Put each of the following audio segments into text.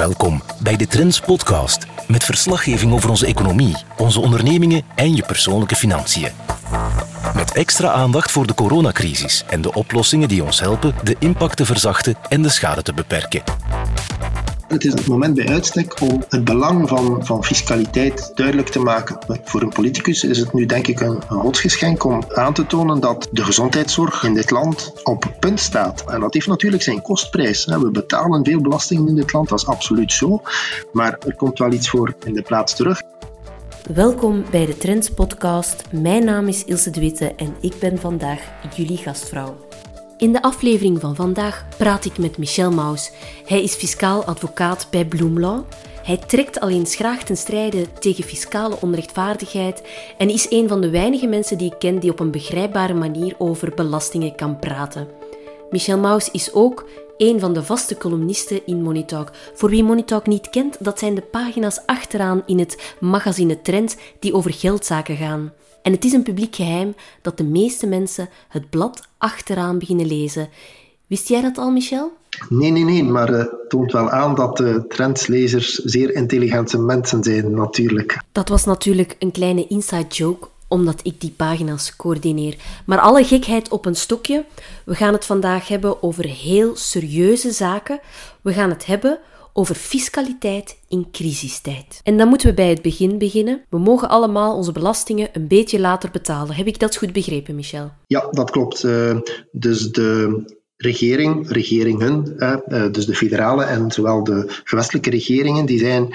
Welkom bij de Trends Podcast met verslaggeving over onze economie, onze ondernemingen en je persoonlijke financiën. Met extra aandacht voor de coronacrisis en de oplossingen die ons helpen de impact te verzachten en de schade te beperken. Het is het moment bij uitstek om het belang van, van fiscaliteit duidelijk te maken. Voor een politicus is het nu denk ik een, een godsgeschenk om aan te tonen dat de gezondheidszorg in dit land op punt staat. En dat heeft natuurlijk zijn kostprijs. We betalen veel belastingen in dit land, dat is absoluut zo. Maar er komt wel iets voor in de plaats terug. Welkom bij de Trends Podcast. Mijn naam is Ilse de Witte en ik ben vandaag jullie gastvrouw. In de aflevering van vandaag praat ik met Michel Maus. Hij is fiscaal advocaat bij Bloomlaw. Hij trekt al eens graag ten strijde tegen fiscale onrechtvaardigheid en is een van de weinige mensen die ik ken die op een begrijpbare manier over belastingen kan praten. Michel Maus is ook een van de vaste columnisten in Monitalk. Voor wie Monitalk niet kent, dat zijn de pagina's achteraan in het magazine Trend die over geldzaken gaan. En het is een publiek geheim dat de meeste mensen het blad achteraan beginnen lezen. Wist jij dat al, Michel? Nee, nee, nee, maar het uh, toont wel aan dat de trendslezers zeer intelligente mensen zijn, natuurlijk. Dat was natuurlijk een kleine inside joke, omdat ik die pagina's coördineer. Maar alle gekheid op een stokje. We gaan het vandaag hebben over heel serieuze zaken. We gaan het hebben over fiscaliteit in crisistijd. En dan moeten we bij het begin beginnen. We mogen allemaal onze belastingen een beetje later betalen. Heb ik dat goed begrepen, Michel? Ja, dat klopt. Uh, dus de regering, regeringen, uh, dus de federale en zowel de gewestelijke regeringen, die zijn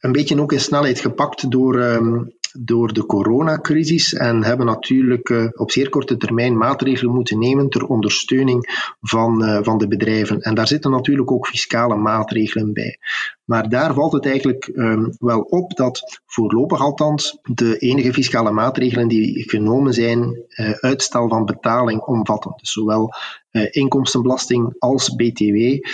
een beetje ook in snelheid gepakt door um, door de coronacrisis en hebben natuurlijk uh, op zeer korte termijn maatregelen moeten nemen ter ondersteuning van, uh, van de bedrijven. En daar zitten natuurlijk ook fiscale maatregelen bij. Maar daar valt het eigenlijk um, wel op dat voorlopig althans de enige fiscale maatregelen die genomen zijn uh, uitstel van betaling omvatten. Dus zowel inkomstenbelasting als BTW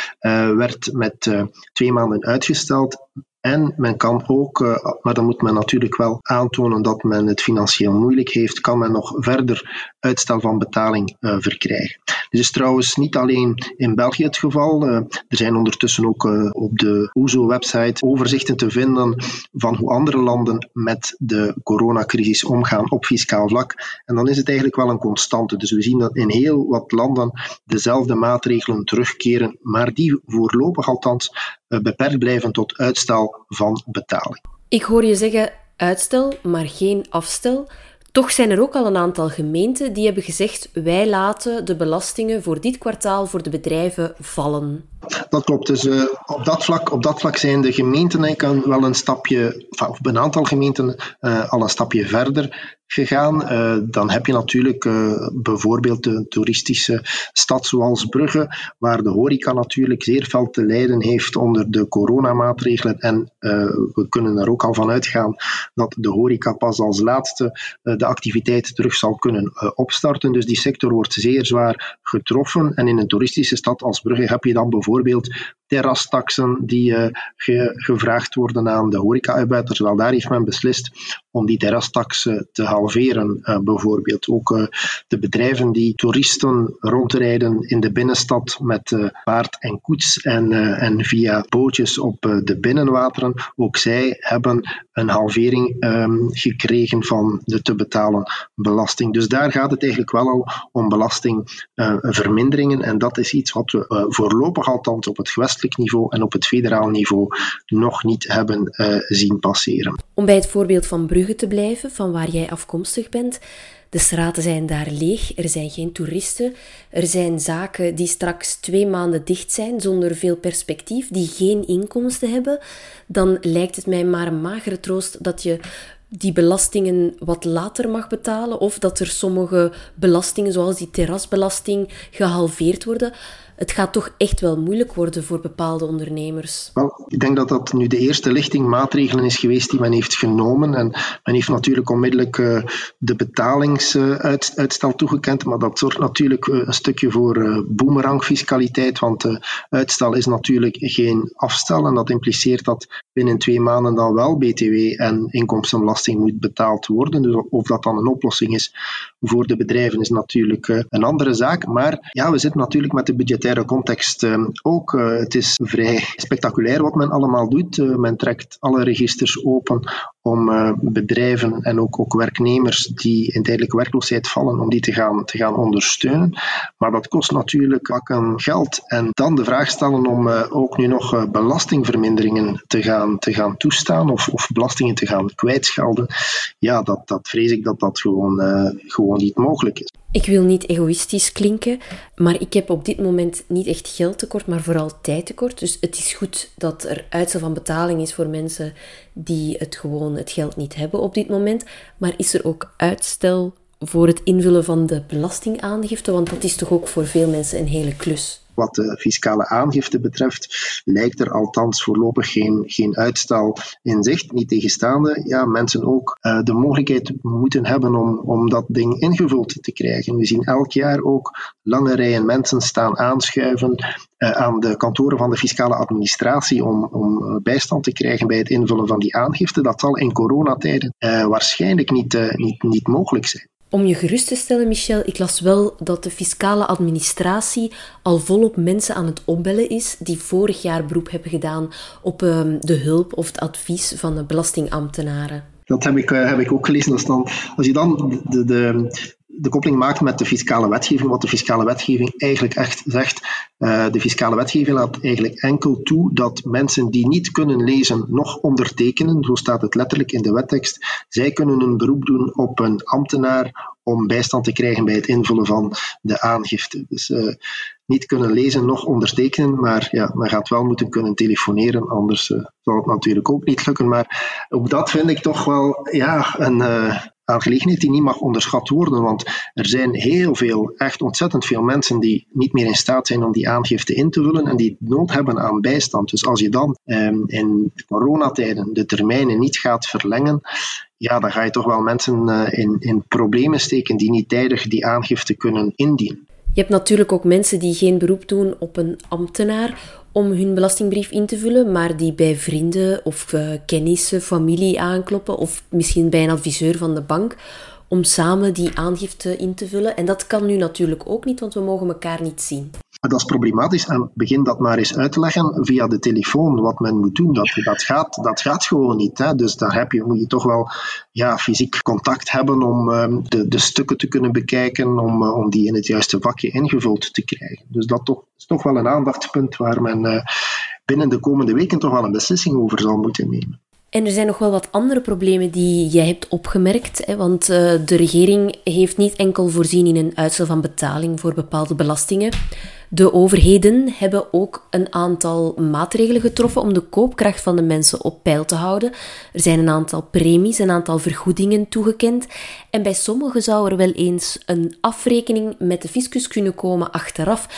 werd met twee maanden uitgesteld en men kan ook, eh, maar dan moet men natuurlijk wel aantonen dat men het financieel moeilijk heeft, kan men nog verder uitstel van betaling uh, verkrijgen. Dit is trouwens niet alleen in België het geval. Uh, er zijn ondertussen ook op de OESO-website overzichten te vinden van hoe andere landen met de coronacrisis omgaan op fiscaal vlak. En dan is het eigenlijk wel een constante. Dus we zien dat in heel wat landen dezelfde maatregelen terugkeren, maar die voorlopig althans beperkt blijven tot uitstel van betaling. Ik hoor je zeggen uitstel, maar geen afstel. Toch zijn er ook al een aantal gemeenten die hebben gezegd: wij laten de belastingen voor dit kwartaal voor de bedrijven vallen. Dat klopt. Dus uh, op, dat vlak, op dat vlak zijn de gemeenten eigenlijk wel een stapje, of een aantal gemeenten uh, al een stapje verder gegaan. Uh, dan heb je natuurlijk bijvoorbeeld de toeristische stad zoals Brugge, waar de horeca natuurlijk zeer veel te lijden heeft onder de coronamaatregelen. En we kunnen er ook al van uitgaan dat de horeca pas als laatste de activiteit terug zal kunnen opstarten. Dus die sector wordt zeer zwaar getroffen. En in een toeristische stad als Brugge heb je dan bijvoorbeeld terrastaxen die ge, gevraagd worden aan de horeca-uitbuiters. Wel, daar heeft men beslist om die terrastaxen te halveren, uh, bijvoorbeeld. Ook uh, de bedrijven die toeristen rondrijden in de binnenstad met paard en koets en, en via bootjes op de binnenwateren, ook zij hebben een halvering um, gekregen van de te betalen belasting. Dus daar gaat het eigenlijk wel al om belastingverminderingen en dat is iets wat we voorlopig althans op het gewest niveau en op het federaal niveau nog niet hebben zien passeren. Om bij het voorbeeld van Brugge te blijven, van waar jij afkomstig bent. De straten zijn daar leeg, er zijn geen toeristen, er zijn zaken die straks twee maanden dicht zijn zonder veel perspectief, die geen inkomsten hebben. Dan lijkt het mij maar een magere troost dat je die belastingen wat later mag betalen of dat er sommige belastingen, zoals die terrasbelasting, gehalveerd worden het gaat toch echt wel moeilijk worden voor bepaalde ondernemers. Wel, ik denk dat dat nu de eerste lichting maatregelen is geweest die men heeft genomen. En men heeft natuurlijk onmiddellijk uh, de betalingsuitstel toegekend, maar dat zorgt natuurlijk uh, een stukje voor uh, boemerangfiscaliteit, want uitstel is natuurlijk geen afstel en dat impliceert dat binnen twee maanden dan wel BTW en inkomstenbelasting moet betaald worden. Dus of dat dan een oplossing is voor de bedrijven is natuurlijk een andere zaak. Maar ja, we zitten natuurlijk met de budgettaire context ook. het is vrij spectaculair wat men allemaal doet. men trekt alle registers open om bedrijven en ook, ook werknemers die in tijdelijke werkloosheid vallen, om die te gaan, te gaan ondersteunen. Maar dat kost natuurlijk aan geld. En dan de vraag stellen om ook nu nog belastingverminderingen te gaan, te gaan toestaan of, of belastingen te gaan kwijtschelden. Ja, dat, dat vrees ik dat dat gewoon, gewoon niet mogelijk is. Ik wil niet egoïstisch klinken, maar ik heb op dit moment niet echt geldtekort, maar vooral tijdtekort. Dus het is goed dat er uitstel van betaling is voor mensen die het gewoon het geld niet hebben op dit moment. Maar is er ook uitstel voor het invullen van de belastingaangifte? Want dat is toch ook voor veel mensen een hele klus. Wat de fiscale aangifte betreft, lijkt er althans voorlopig geen, geen uitstel in zicht. Niet tegenstaande, ja, mensen ook uh, de mogelijkheid moeten hebben om, om dat ding ingevuld te krijgen. We zien elk jaar ook lange rijen mensen staan aanschuiven uh, aan de kantoren van de fiscale administratie om, om eh, bijstand te krijgen bij het invullen van die aangifte. Dat zal in coronatijden waarschijnlijk niet, niet, niet mogelijk zijn. Om je gerust te stellen, Michel, ik las wel dat de fiscale administratie al volop mensen aan het opbellen is die vorig jaar beroep hebben gedaan op um, de hulp of het advies van de belastingambtenaren. Dat heb ik, uh, heb ik ook gelezen. Dat dan, als je dan de, de, de koppeling maakt met de fiscale wetgeving, wat de fiscale wetgeving eigenlijk echt zegt. Uh, de fiscale wetgeving laat eigenlijk enkel toe dat mensen die niet kunnen lezen nog ondertekenen, zo staat het letterlijk in de wettekst, zij kunnen een beroep doen op een ambtenaar om bijstand te krijgen bij het invullen van de aangifte. Dus uh, niet kunnen lezen nog ondertekenen, maar ja, men gaat wel moeten kunnen telefoneren, anders uh, zal het natuurlijk ook niet lukken. Maar ook dat vind ik toch wel ja, een, aangelegenheid die niet mag onderschat worden, want er zijn heel veel, echt ontzettend veel mensen die niet meer in staat zijn om die aangifte in te vullen en die nood hebben aan bijstand. Dus als je dan um, in coronatijden de termijnen niet gaat verlengen, ja, dan ga je toch wel mensen uh, in, in problemen steken die niet tijdig die aangifte kunnen indienen. Je hebt natuurlijk ook mensen die geen beroep doen op een ambtenaar om hun belastingbrief in te vullen, maar die bij vrienden of uh, kennissen, familie aankloppen of misschien bij een adviseur van de bank om samen die aangifte in te vullen. En dat kan nu natuurlijk ook niet, want we mogen elkaar niet zien. Dat is problematisch en begin dat maar eens uit te leggen via de telefoon wat men moet doen. Dat, dat, gaat, dat gaat gewoon niet. Hè. Dus daar heb je, moet je toch wel ja, fysiek contact hebben om um, de, de stukken te kunnen bekijken, om, uh, om die in het juiste vakje ingevuld te krijgen. Dus dat toch, is toch wel een aandachtspunt waar men uh, binnen de komende weken toch wel een beslissing over zal moeten nemen. En er zijn nog wel wat andere problemen die jij hebt opgemerkt. Hè? Want uh, de regering heeft niet enkel voorzien in een uitstel van betaling voor bepaalde belastingen. De overheden hebben ook een aantal maatregelen getroffen om de koopkracht van de mensen op peil te houden. Er zijn een aantal premies, een aantal vergoedingen toegekend. En bij sommigen zou er wel eens een afrekening met de fiscus kunnen komen achteraf.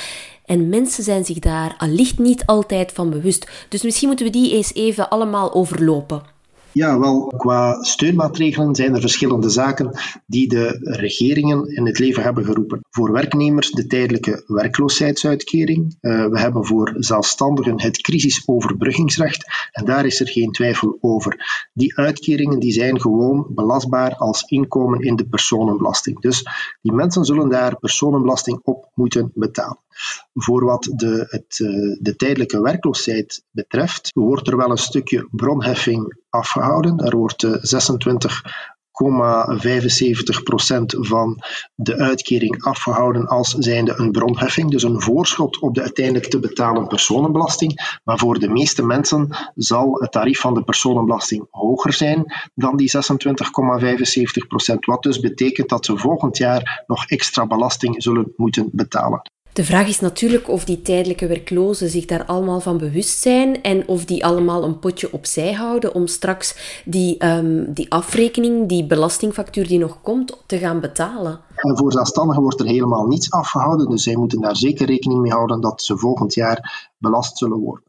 En mensen zijn zich daar allicht niet altijd van bewust. Dus misschien moeten we die eens even allemaal overlopen. Ja, wel, qua steunmaatregelen zijn er verschillende zaken die de regeringen in het leven hebben geroepen. Voor werknemers de tijdelijke werkloosheidsuitkering. Uh, we hebben voor zelfstandigen het crisisoverbruggingsrecht en daar is er geen twijfel over. Die uitkeringen die zijn gewoon belastbaar als inkomen in de personenbelasting. Dus die mensen zullen daar personenbelasting op moeten betalen. Voor wat de, het, uh, de tijdelijke werkloosheid betreft, wordt er wel een stukje bronheffing afgehouden. Er wordt 26 procent van de uitkering afgehouden als zijnde een bronheffing, dus een voorschot op de uiteindelijk te betalen personenbelasting. Maar voor de meeste mensen zal het tarief van de personenbelasting hoger zijn dan die 26,75%, wat dus betekent dat ze volgend jaar nog extra belasting zullen moeten betalen. De vraag is natuurlijk of die tijdelijke werklozen zich daar allemaal van bewust zijn en of die allemaal een potje opzij houden om straks die, um, die afrekening, die belastingfactuur die nog komt, te gaan betalen. En voor zelfstandigen wordt er helemaal niets afgehouden, dus zij moeten daar zeker rekening mee houden dat ze volgend jaar belast zullen worden.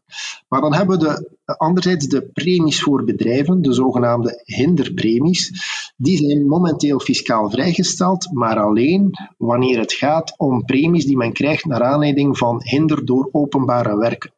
Maar dan hebben we de, anderzijds de premies voor bedrijven, de zogenaamde hinderpremies. Die zijn momenteel fiscaal vrijgesteld, maar alleen wanneer het gaat om premies die men krijgt naar aanleiding van hinder door openbare werken.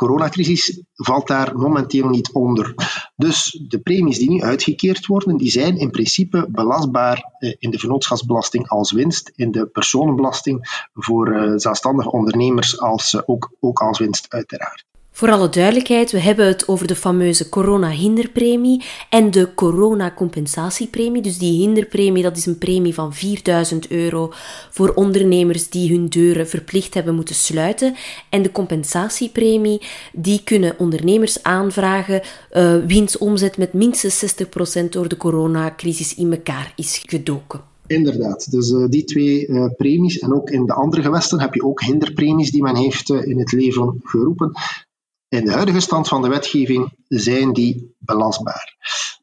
Coronacrisis valt daar momenteel niet onder. Dus de premies die nu uitgekeerd worden, die zijn in principe belastbaar eh, in de vennootschapsbelasting als winst, in de personenbelasting voor eh, zelfstandige ondernemers als, eh, ook, ook als winst uiteraard. Voor alle duidelijkheid, we hebben het over de fameuze corona-hinderpremie en de corona-compensatiepremie. Dus die hinderpremie, dat is een premie van 4000 euro voor ondernemers die hun deuren verplicht hebben moeten sluiten. En de compensatiepremie, die kunnen ondernemers aanvragen uh, wiens omzet met minstens 60% door de coronacrisis in elkaar is gedoken. Inderdaad, dus uh, die twee uh, premies en ook in de andere gewesten heb je ook hinderpremies die men heeft in het leven geroepen. In de huidige stand van de wetgeving zijn die belastbaar.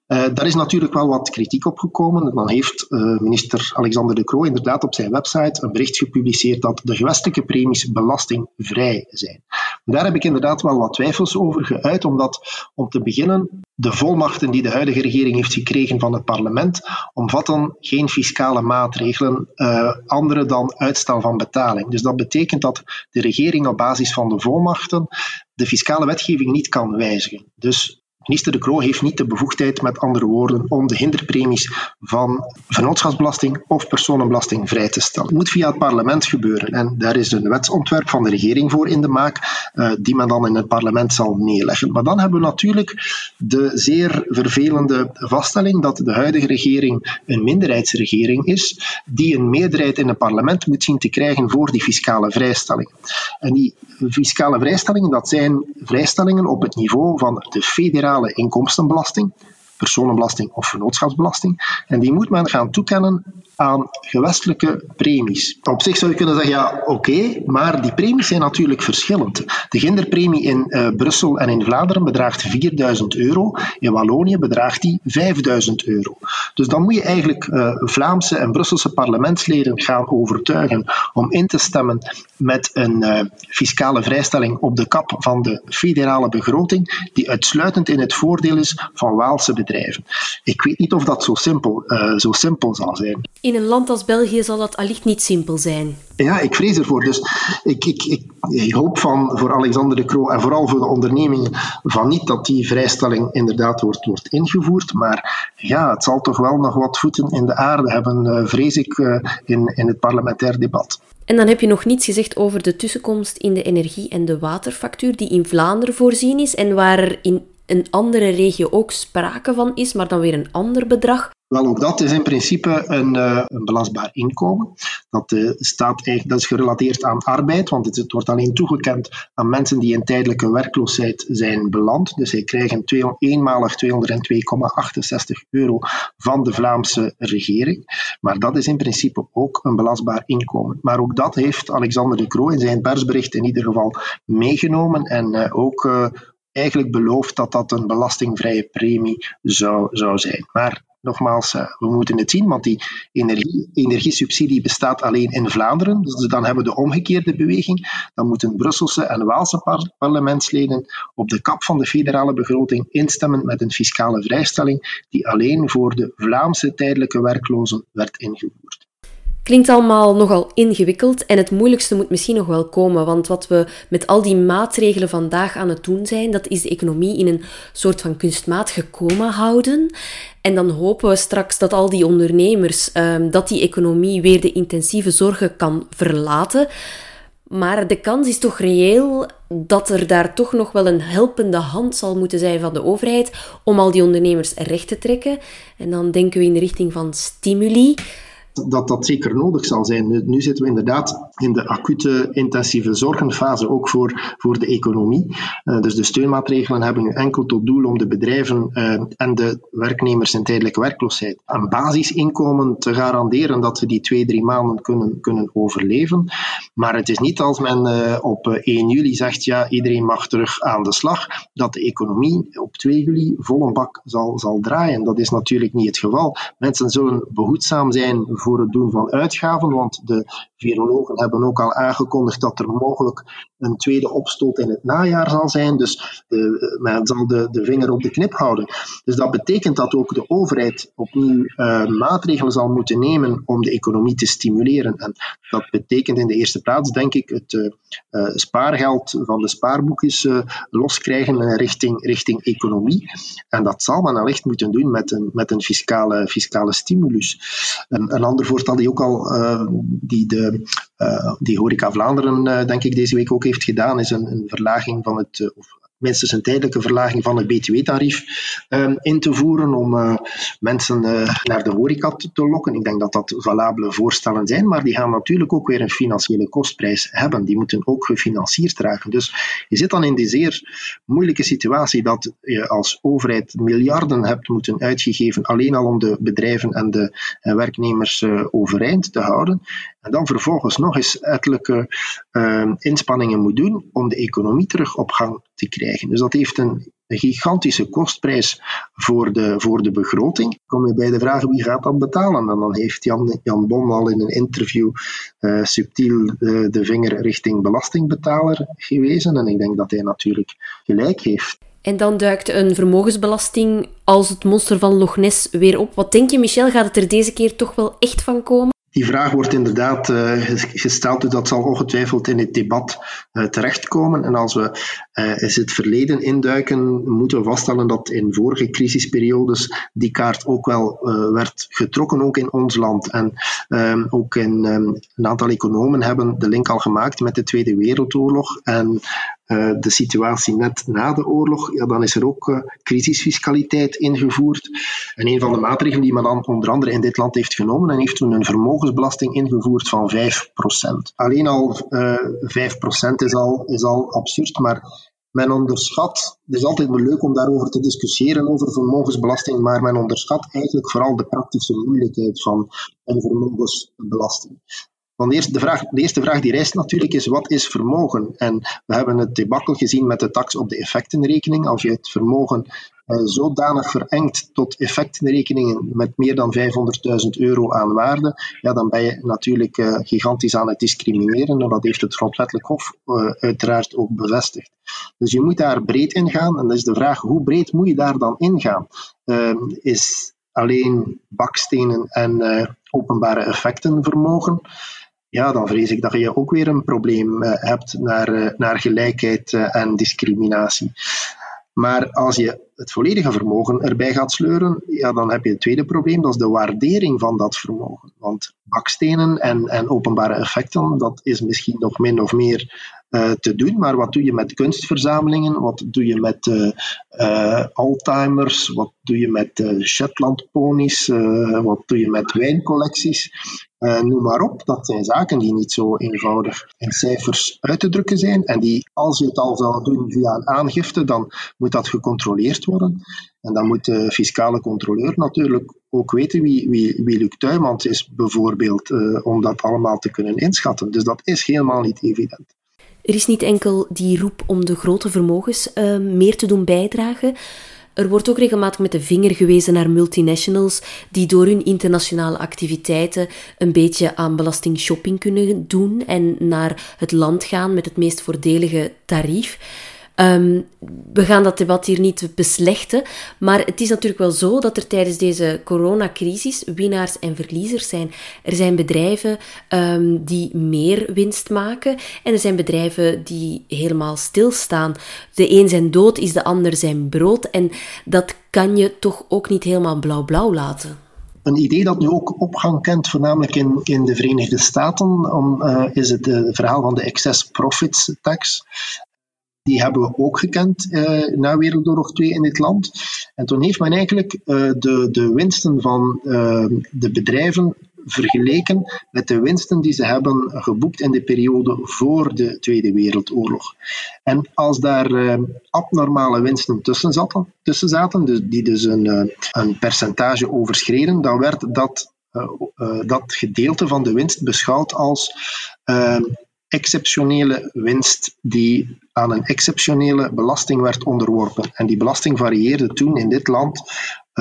Uh, daar is natuurlijk wel wat kritiek op gekomen. Dan heeft uh, minister Alexander De Croo inderdaad op zijn website een bericht gepubliceerd dat de gewestelijke premies belastingvrij zijn. Daar heb ik inderdaad wel wat twijfels over geuit, omdat om te beginnen de volmachten die de huidige regering heeft gekregen van het parlement omvatten geen fiscale maatregelen, uh, andere dan uitstel van betaling. Dus dat betekent dat de regering op basis van de volmachten de fiscale wetgeving niet kan wijzigen. Dus Minister De Croo heeft niet de bevoegdheid, met andere woorden, om de hinderpremies van vennootschapsbelasting of personenbelasting vrij te stellen. Het moet via het parlement gebeuren en daar is een wetsontwerp van de regering voor in de maak, uh, die men dan in het parlement zal neerleggen. Maar dan hebben we natuurlijk de zeer vervelende vaststelling dat de huidige regering een minderheidsregering is, die een meerderheid in het parlement moet zien te krijgen voor die fiscale vrijstelling. En die fiscale vrijstellingen, dat zijn vrijstellingen op het niveau van de federale inkomstenbelasting, personenbelasting of vennootschapsbelasting. En die moet men gaan toekennen aan gewestelijke premies. Op zich zou je kunnen zeggen, ja, oké, maar die premies zijn natuurlijk verschillend. De genderpremie in uh, Brussel en in Vlaanderen bedraagt 4000 euro, in Wallonië bedraagt die 5000 euro. Dus dan moet je eigenlijk uh, Vlaamse en Brusselse parlementsleden gaan overtuigen om in te stemmen met een uh, fiscale vrijstelling op de kap van de federale begroting, die uitsluitend in het voordeel is van Waalse bedrijven. Ik weet niet of dat zo simpel, zo simpel zal zijn. In een land als België zal dat allicht niet simpel zijn. Ja, ik vrees ervoor. Dus ik, ik, ik, ik hoop van, voor Alexander de Croo en vooral voor de ondernemingen van niet dat die vrijstelling inderdaad wordt, wordt ingevoerd. Maar ja, het zal toch wel nog wat voeten in de aarde hebben, uh, vrees ik, uh, in, in het parlementair debat. En dan heb je nog niets gezegd over de tussenkomst in de energie- en de waterfactuur, die in Vlaanderen voorzien is en waar er in een andere regio ook sprake van is, maar dan weer een ander bedrag. Wel, ook dat is in principe een, uh, een belastbaar inkomen. Dat, uh, staat eigenlijk, dat is gerelateerd aan arbeid, want het, wordt alleen toegekend aan mensen die in tijdelijke werkloosheid zijn beland. Dus zij krijgen twee, eenmalig 202,68 euro van de Vlaamse regering. Maar dat is in principe ook een belastbaar inkomen. Maar ook dat heeft Alexander de Croo in zijn persbericht in ieder geval meegenomen en uh, ook eigenlijk beloofd dat dat een belastingvrije premie zou, zou zijn. Maar nogmaals, eh, we moeten het zien, want die energie, energiesubsidie bestaat alleen in Vlaanderen. Dus dan hebben we de omgekeerde beweging. Dan moeten Brusselse en Waalse par parlementsleden op de kap van de federale begroting instemmen met een fiscale vrijstelling die alleen voor de Vlaamse tijdelijke werklozen werd ingevoerd. Klinkt allemaal nogal ingewikkeld en het moeilijkste moet misschien nog wel komen, want wat we met al die maatregelen vandaag aan het doen zijn, dat is de economie in een soort van kunstmatige coma houden. En dan hopen we straks dat al die ondernemers, um, dat die economie weer de intensieve zorgen kan verlaten. Maar de kans is toch reëel dat er daar toch nog wel een helpende hand zal moeten zijn van de overheid om al die ondernemers recht te trekken. En dan denken we in de richting van stimuli dat dat zeker nodig zal zijn. Nu zitten we inderdaad in de acute intensieve zorgenfase, ook voor, voor de economie. Uh, dus de steunmaatregelen hebben nu enkel tot doel om de bedrijven uh, en de werknemers in tijdelijke werkloosheid een basisinkomen te garanderen dat ze die twee, drie maanden kunnen, kunnen overleven. Maar het is niet als men uh, op 1 juli zegt, ja, iedereen mag terug aan de slag, dat de economie op 2 juli vol een bak zal, zal draaien. Dat is natuurlijk niet het geval. Mensen zullen behoedzaam zijn het doen van uitgaven, want de virologen hebben ook al aangekondigd dat er mogelijk een tweede opstoot in het najaar zal zijn. Dus de, men zal de, de vinger op de knip houden. Dus dat betekent dat ook de overheid opnieuw uh, maatregelen zal moeten nemen om de economie te stimuleren. En dat betekent in de eerste plaats, denk ik, het uh, spaargeld van de spaarboekjes loskrijgen richting, richting economie. En dat zal men allicht moeten doen met een, met een fiscale, fiscale stimulus. Een, een ander voorstel die ook al die de die Horeca Vlaanderen, denk ik, deze week ook heeft gedaan, is een, een verlaging van het, minstens een tijdelijke verlaging van het btw-tarief uh, in te voeren om uh, mensen uh, naar de horeca te lokken. Ik denk dat dat valabele voorstellen zijn, maar die gaan natuurlijk ook weer een financiële kostprijs hebben. Die moeten ook gefinancierd raken. Dus je zit dan in die zeer moeilijke situatie dat je als overheid miljarden hebt moeten uitgegeven alleen al om de bedrijven en de werknemers overeind te houden. En dan vervolgens nog eens ettelijke uh, inspanningen moet doen om de economie terug op gang te krijgen. Dus dat heeft een, gigantische kostprijs voor de, voor de begroting. Kom je bij de vraag wie gaat dat betalen? En dan heeft Jan, Jan Bon al in een interview uh, subtiel uh, de vinger richting belastingbetaler gewezen. En ik denk dat hij natuurlijk gelijk heeft. En dan duikt een vermogensbelasting als het monster van Loch Ness weer op. Wat denk je, Michel? Gaat het er deze keer toch wel echt van komen? Die vraag wordt inderdaad uh, gesteld, dus dat zal ongetwijfeld in het debat uh, terechtkomen. En als we uh, eens het verleden induiken, moeten we vaststellen dat in vorige crisisperiodes die kaart ook wel werd getrokken, ook in ons land. En um, ook in, um, een aantal economen hebben de link al gemaakt met de Tweede Wereldoorlog. En uh, de situatie net na de oorlog, ja, dan is er ook uh, crisisfiscaliteit ingevoerd. En een van de maatregelen die men dan onder andere in dit land heeft genomen, en heeft toen een vermogensbelasting ingevoerd van 5%. Alleen al uh, eh, 5% is al, is al absurd, maar men onderschat, het is altijd leuk om daarover te discussiëren, over vermogensbelasting, maar men onderschat eigenlijk vooral de praktische moeilijkheid van een vermogensbelasting. Want de eerste, de, vraag, de eerste vraag die rijst natuurlijk is, wat is vermogen? En we hebben het debakkel gezien met de tax op de effectenrekening. Als je het vermogen uh, zodanig verengt tot effectenrekeningen met meer dan 500.000 euro aan waarde, ja, dan ben je natuurlijk uh, gigantisch aan het discrimineren. En dat heeft het Grondwettelijk Hof uh, uiteraard ook bevestigd. Dus je moet daar breed in gaan. En dat is de vraag, hoe breed moet je daar dan ingaan? Ehm, is alleen bakstenen en openbare effecten vermogen? Ja, dan vrees ik dat je ook weer een probleem uh, hebt naar, uh, naar gelijkheid uh, en discriminatie. Maar als je het volledige vermogen erbij gaat sleuren, ja, dan heb je het tweede probleem, dat is de waardering van dat vermogen. Want bakstenen en, en openbare effecten, dat is misschien nog min of meer te doen, maar wat doe je met kunstverzamelingen? Wat doe je met uh, uh, Alzheimer's? Wat doe je met Shetland ponies? wat doe je met wijncollecties? noem maar op, dat zijn zaken die niet zo eenvoudig in cijfers uit te drukken zijn en die, als je het al zou doen via een aangifte, dan moet dat gecontroleerd worden. En dan moet de fiscale controleur natuurlijk ook weten wie, wie, wie Luc Tuymans is, bijvoorbeeld, om dat allemaal te kunnen inschatten. Dus dat is helemaal niet evident. Er is niet enkel die roep om de grote vermogens uh, meer te doen bijdragen. Er wordt ook regelmatig met de vinger gewezen naar multinationals die door hun internationale activiteiten een beetje aan belastingshopping kunnen doen en naar het land gaan met het meest voordelige tarief. Um, we gaan dat debat hier niet beslechten, maar het is natuurlijk wel zo dat er tijdens deze coronacrisis winnaars en verliezers zijn. Er zijn bedrijven um, die meer winst maken en er zijn bedrijven die helemaal stilstaan. De een zijn dood is de ander zijn brood en dat kan je toch ook niet helemaal blauw-blauw laten. Een idee dat nu ook opgang kent, voornamelijk in, in de Verenigde Staten, om, uh, is het uh, verhaal van de excess profits tax die hebben we ook gekend uh, na Wereldoorlog 2 in dit land. En toen heeft men eigenlijk uh, de, de winsten van uh, de bedrijven vergeleken met de winsten die ze hebben geboekt in de periode voor de Tweede Wereldoorlog. En als daar abnormale winsten tussen zaten, tussen zaten dus die dus een, een percentage overschreden, dan werd dat, dat gedeelte van de winst beschouwd als exceptionele winst die aan een exceptionele belasting werd onderworpen. En die belasting varieerde toen in dit land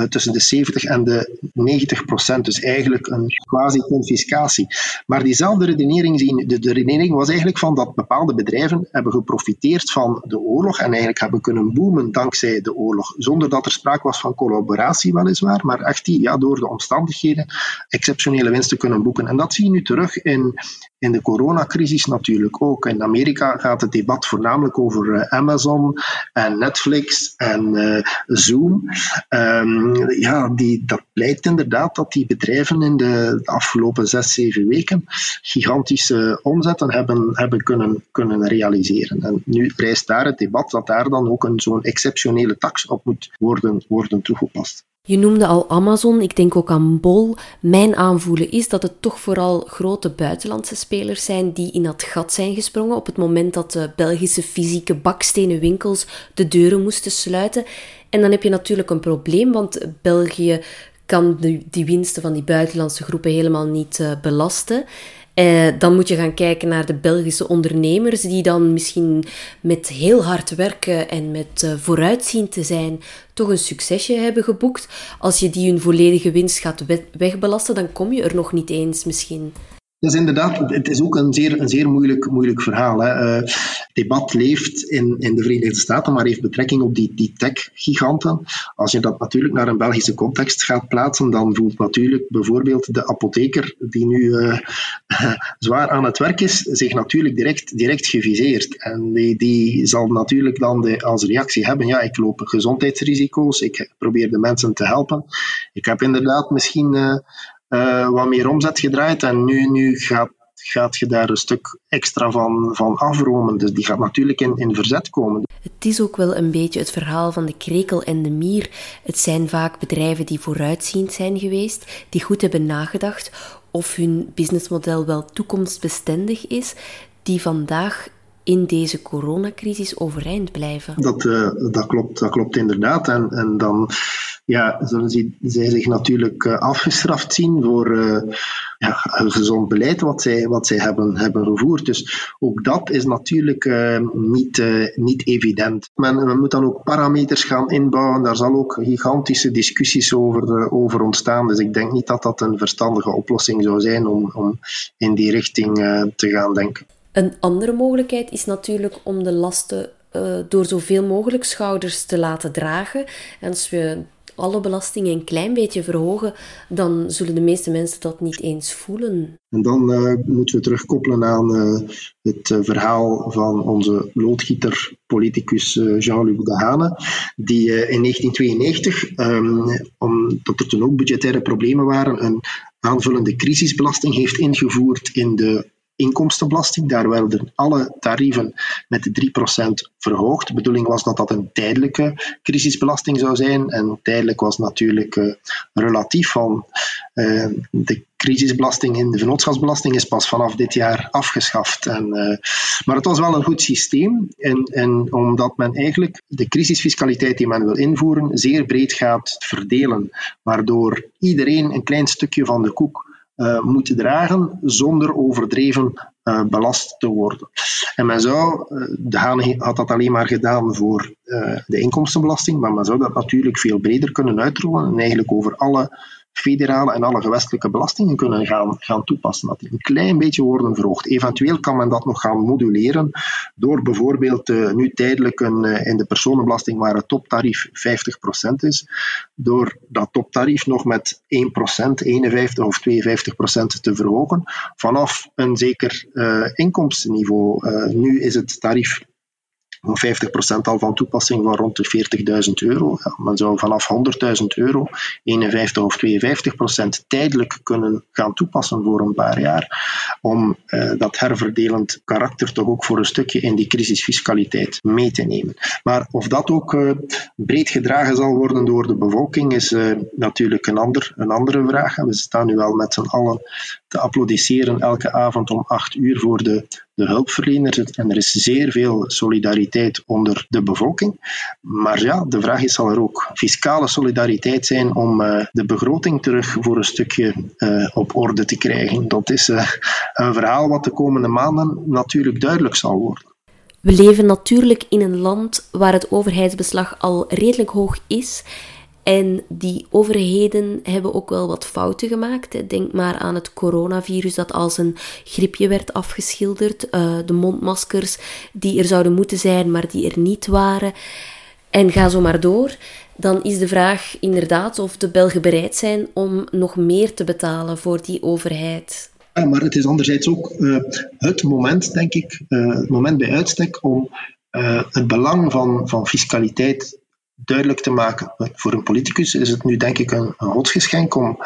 tussen de 70 en de 90 procent. Dus eigenlijk een quasi-confiscatie. Maar diezelfde redenering, zien, de, de redenering was eigenlijk van dat bepaalde bedrijven hebben geprofiteerd van de oorlog en eigenlijk hebben kunnen boomen dankzij de oorlog, zonder dat er sprake was van collaboratie weliswaar, maar echt die, ja, door de omstandigheden exceptionele winsten kunnen boeken. En dat zie je nu terug in, in de coronacrisis natuurlijk ook. In Amerika gaat het debat voornamelijk over uh, Amazon en Netflix en uh, Zoom. Um, ja, die, dat blijkt inderdaad dat die bedrijven in de, de afgelopen zes, zeven weken gigantische omzetten hebben, hebben kunnen, kunnen realiseren. En nu rijst daar het debat dat daar dan ook een zo'n exceptionele tax op moet worden, worden toegepast. Je noemde al Amazon, ik denk ook aan Bol. Mijn aanvoelen is dat het toch vooral grote buitenlandse spelers zijn die in dat gat zijn gesprongen op het moment dat de Belgische fysieke bakstenen winkels de deuren moesten sluiten. En dan heb je natuurlijk een probleem, want België kan die winsten van die buitenlandse groepen helemaal niet uh, belasten. Uh, dan moet je gaan kijken naar de Belgische ondernemers, die dan misschien met heel hard werken en met uh, vooruitzien te zijn, toch een succesje hebben geboekt. Als je die hun volledige winst gaat wegbelasten, dan kom je er nog niet eens misschien. Dus inderdaad, het is ook een zeer, een zeer moeilijk, moeilijk verhaal. Hè. Uh, debat leeft in, in de Verenigde Staten, maar heeft betrekking op die, die tech-giganten. Als je dat natuurlijk naar een Belgische context gaat plaatsen, dan voelt natuurlijk bijvoorbeeld de apotheker, die nu uh, zwaar aan het werk is, zich natuurlijk direct, direct geviseerd. En die, die zal natuurlijk dan de, als reactie hebben, ja, ik loop gezondheidsrisico's, ik probeer de mensen te helpen. Ik heb inderdaad misschien... Uh, uh, wat meer omzet gedraaid. En nu, nu gaat, gaat je daar een stuk extra van, van afromen. Dus die gaat natuurlijk in, in verzet komen. Het is ook wel een beetje het verhaal van de krekel en de mier. Het zijn vaak bedrijven die vooruitziend zijn geweest, die goed hebben nagedacht of hun businessmodel wel toekomstbestendig is, die vandaag in deze coronacrisis overeind blijven. Dat, uh, dat, klopt, dat klopt inderdaad. En, en dan ja, zullen zij, zich natuurlijk uh, afgestraft zien voor uh, ja, een gezond beleid wat zij, wat zij hebben, hebben gevoerd. Dus ook dat is natuurlijk niet, niet evident. Men, men moet dan ook parameters gaan inbouwen. Daar zal ook gigantische discussies over, over ontstaan. Dus ik denk niet dat dat een verstandige oplossing zou zijn om, om in die richting te gaan denken. Een andere mogelijkheid is natuurlijk om de lasten uh, door zoveel mogelijk schouders te laten dragen. En als we alle belastingen een klein beetje verhogen, dan zullen de meeste mensen dat niet eens voelen. En dan uh, moeten we terugkoppelen aan uh, het verhaal van onze loodgieter, politicus Jean-Luc Dehane, die in 1992, um, ehm, omdat er toen ook budgettaire problemen waren, een aanvullende crisisbelasting heeft ingevoerd in de inkomstenbelasting. Daar werden alle tarieven met 3% verhoogd. De bedoeling was dat dat een tijdelijke crisisbelasting zou zijn. En tijdelijk was natuurlijk uh, relatief van uh, de crisisbelasting in de vennootschapsbelasting is pas vanaf dit jaar afgeschaft. En, uh, maar het was wel een goed systeem. En, en omdat men eigenlijk de crisisfiscaliteit die men wil invoeren zeer breed gaat verdelen. Waardoor iedereen een klein stukje van de koek uh, moeten dragen zonder overdreven uh, belast te worden. En men zou, uh, de Haan had dat alleen maar gedaan voor de inkomstenbelasting, maar men zou dat natuurlijk veel breder kunnen uitrollen en eigenlijk over alle federale en alle gewestelijke belastingen kunnen gaan, gaan toepassen. Dat die een klein beetje worden verhoogd. Eventueel kan men dat nog gaan moduleren door bijvoorbeeld uh, nu tijdelijk een, uh, in de personenbelasting waar het toptarief 50% is, door dat toptarief nog met 1%, 51 of 52% te verhogen vanaf een zeker uh, inkomstenniveau. nu is het tarief 50% al van toepassing van rond de 40.000 euro. Ja, men zou vanaf 100.000 euro 51 of 52% tijdelijk kunnen gaan toepassen voor een paar jaar, om uh, dat herverdelend karakter toch ook voor een stukje in die crisisfiscaliteit mee te nemen. Maar of dat ook uh, breed gedragen zal worden door de bevolking, is uh, natuurlijk een, ander, een andere vraag. We staan nu al met z'n allen te applaudisseren elke avond om 8 uur voor de de hulpverleners. En er is zeer veel solidariteit onder de bevolking. Maar ja, de vraag is: zal er ook fiscale solidariteit zijn om uh, de begroting terug voor een stukje uh, op orde te krijgen? Dat is uh, een verhaal wat de komende maanden natuurlijk duidelijk zal worden. We leven natuurlijk in een land waar het overheidsbeslag al redelijk hoog is En die overheden hebben ook wel wat fouten gemaakt. Denk maar aan het coronavirus dat als een griepje werd afgeschilderd. Uh, de mondmaskers die er zouden moeten zijn, maar die er niet waren. En ga zo maar door. Dan is de vraag inderdaad of de Belgen bereid zijn om nog meer te betalen voor die overheid. Maar het is anderzijds ook uh, het moment, denk ik, uh, het moment bij uitstek om het belang van, van fiscaliteit duidelijk te maken. Voor een politicus is het nu denk ik een, een godsgeschenk om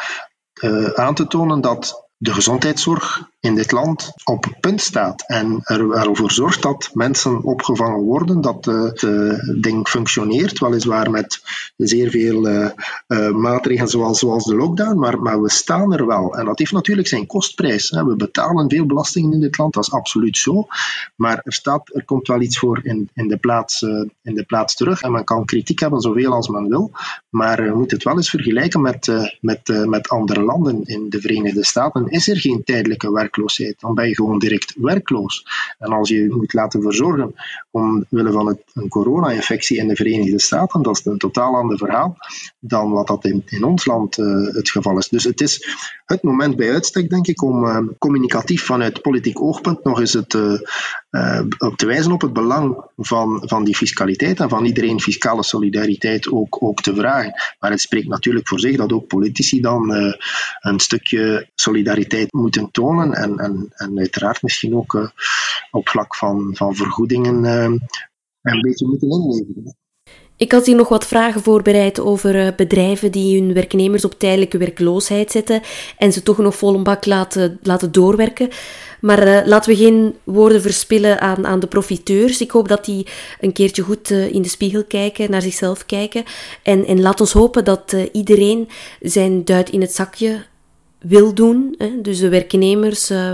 aan te tonen dat de gezondheidszorg in dit land op punt staat en er wel voor zorgt dat mensen opgevangen worden, dat het ding functioneert, weliswaar met zeer veel uh, maatregelen zoals, zoals de lockdown, maar, maar we staan er wel. En dat heeft natuurlijk zijn kostprijs. We betalen veel belastingen in dit land, dat is absoluut zo. Maar er, staat, er komt wel iets voor in, in, de plaats, in de plaats terug. En men kan kritiek hebben zoveel als men wil, maar je moet het wel eens vergelijken met, met, met andere landen. In de Verenigde Staten is er geen tijdelijke werk Dan ben je gewoon direct werkloos. En als je moet laten verzorgen omwille van een corona-infectie in de Verenigde Staten, dat is een totaal ander verhaal dan wat dat in, in ons land uh, het geval is. Dus het is het moment bij uitstek, denk ik, om uh, communicatief vanuit politiek oogpunt nog eens het, uh, op te wijzen op het belang van, van die fiscaliteit en van iedereen fiscale solidariteit ook, ook te vragen. Maar het spreekt natuurlijk voor zich dat ook politici dan een stukje solidariteit moeten tonen en, en, en uiteraard misschien ook uh, op vlak van, van vergoedingen een beetje moeten inleveren. Ik had hier nog wat vragen voorbereid over uh, bedrijven die hun werknemers op tijdelijke werkloosheid zetten en ze toch nog vol een bak laten, laten doorwerken. Maar uh, laten we geen woorden verspillen aan, aan de profiteurs. Ik hoop dat die een keertje goed uh, in de spiegel kijken, naar zichzelf kijken. En, en laat ons hopen dat iedereen zijn duit in het zakje wil doen. Hè, dus de werknemers, uh,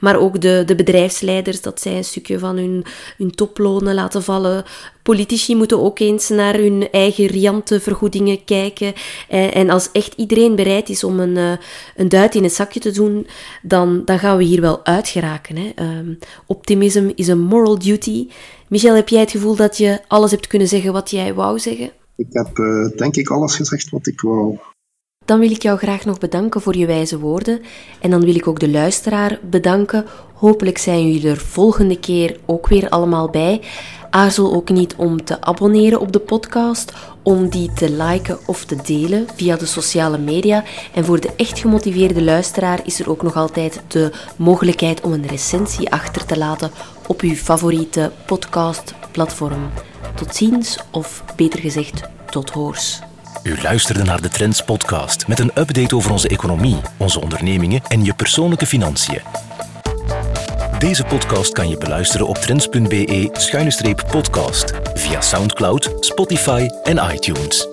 maar ook de, de bedrijfsleiders, dat zij een stukje van hun, hun toplonen laten vallen. Politici moeten ook eens naar hun eigen riante vergoedingen kijken. Eh, en als echt iedereen bereid is om een, uh, een duit in het zakje te doen, dan, dan gaan we hier wel uitgeraken. Hè. Um, optimism is een moral duty. Michel, heb jij het gevoel dat je alles hebt kunnen zeggen wat jij wou zeggen? Ik heb uh, denk ik alles gezegd wat ik wou dan wil ik jou graag nog bedanken voor je wijze woorden. En dan wil ik ook de luisteraar bedanken. Hopelijk zijn jullie er volgende keer ook weer allemaal bij. Aarzel ook niet om te abonneren op de podcast, om die te liken of te delen via de sociale media. En voor de echt gemotiveerde luisteraar is er ook nog altijd de mogelijkheid om een recensie achter te laten op uw favoriete podcastplatform. Tot ziens, of beter gezegd, tot hoors. U luisterde naar de Trends podcast met een update over onze economie, onze ondernemingen en je persoonlijke financiën. Deze podcast kan je beluisteren op trends.be-podcast via SoundCloud, Spotify en iTunes.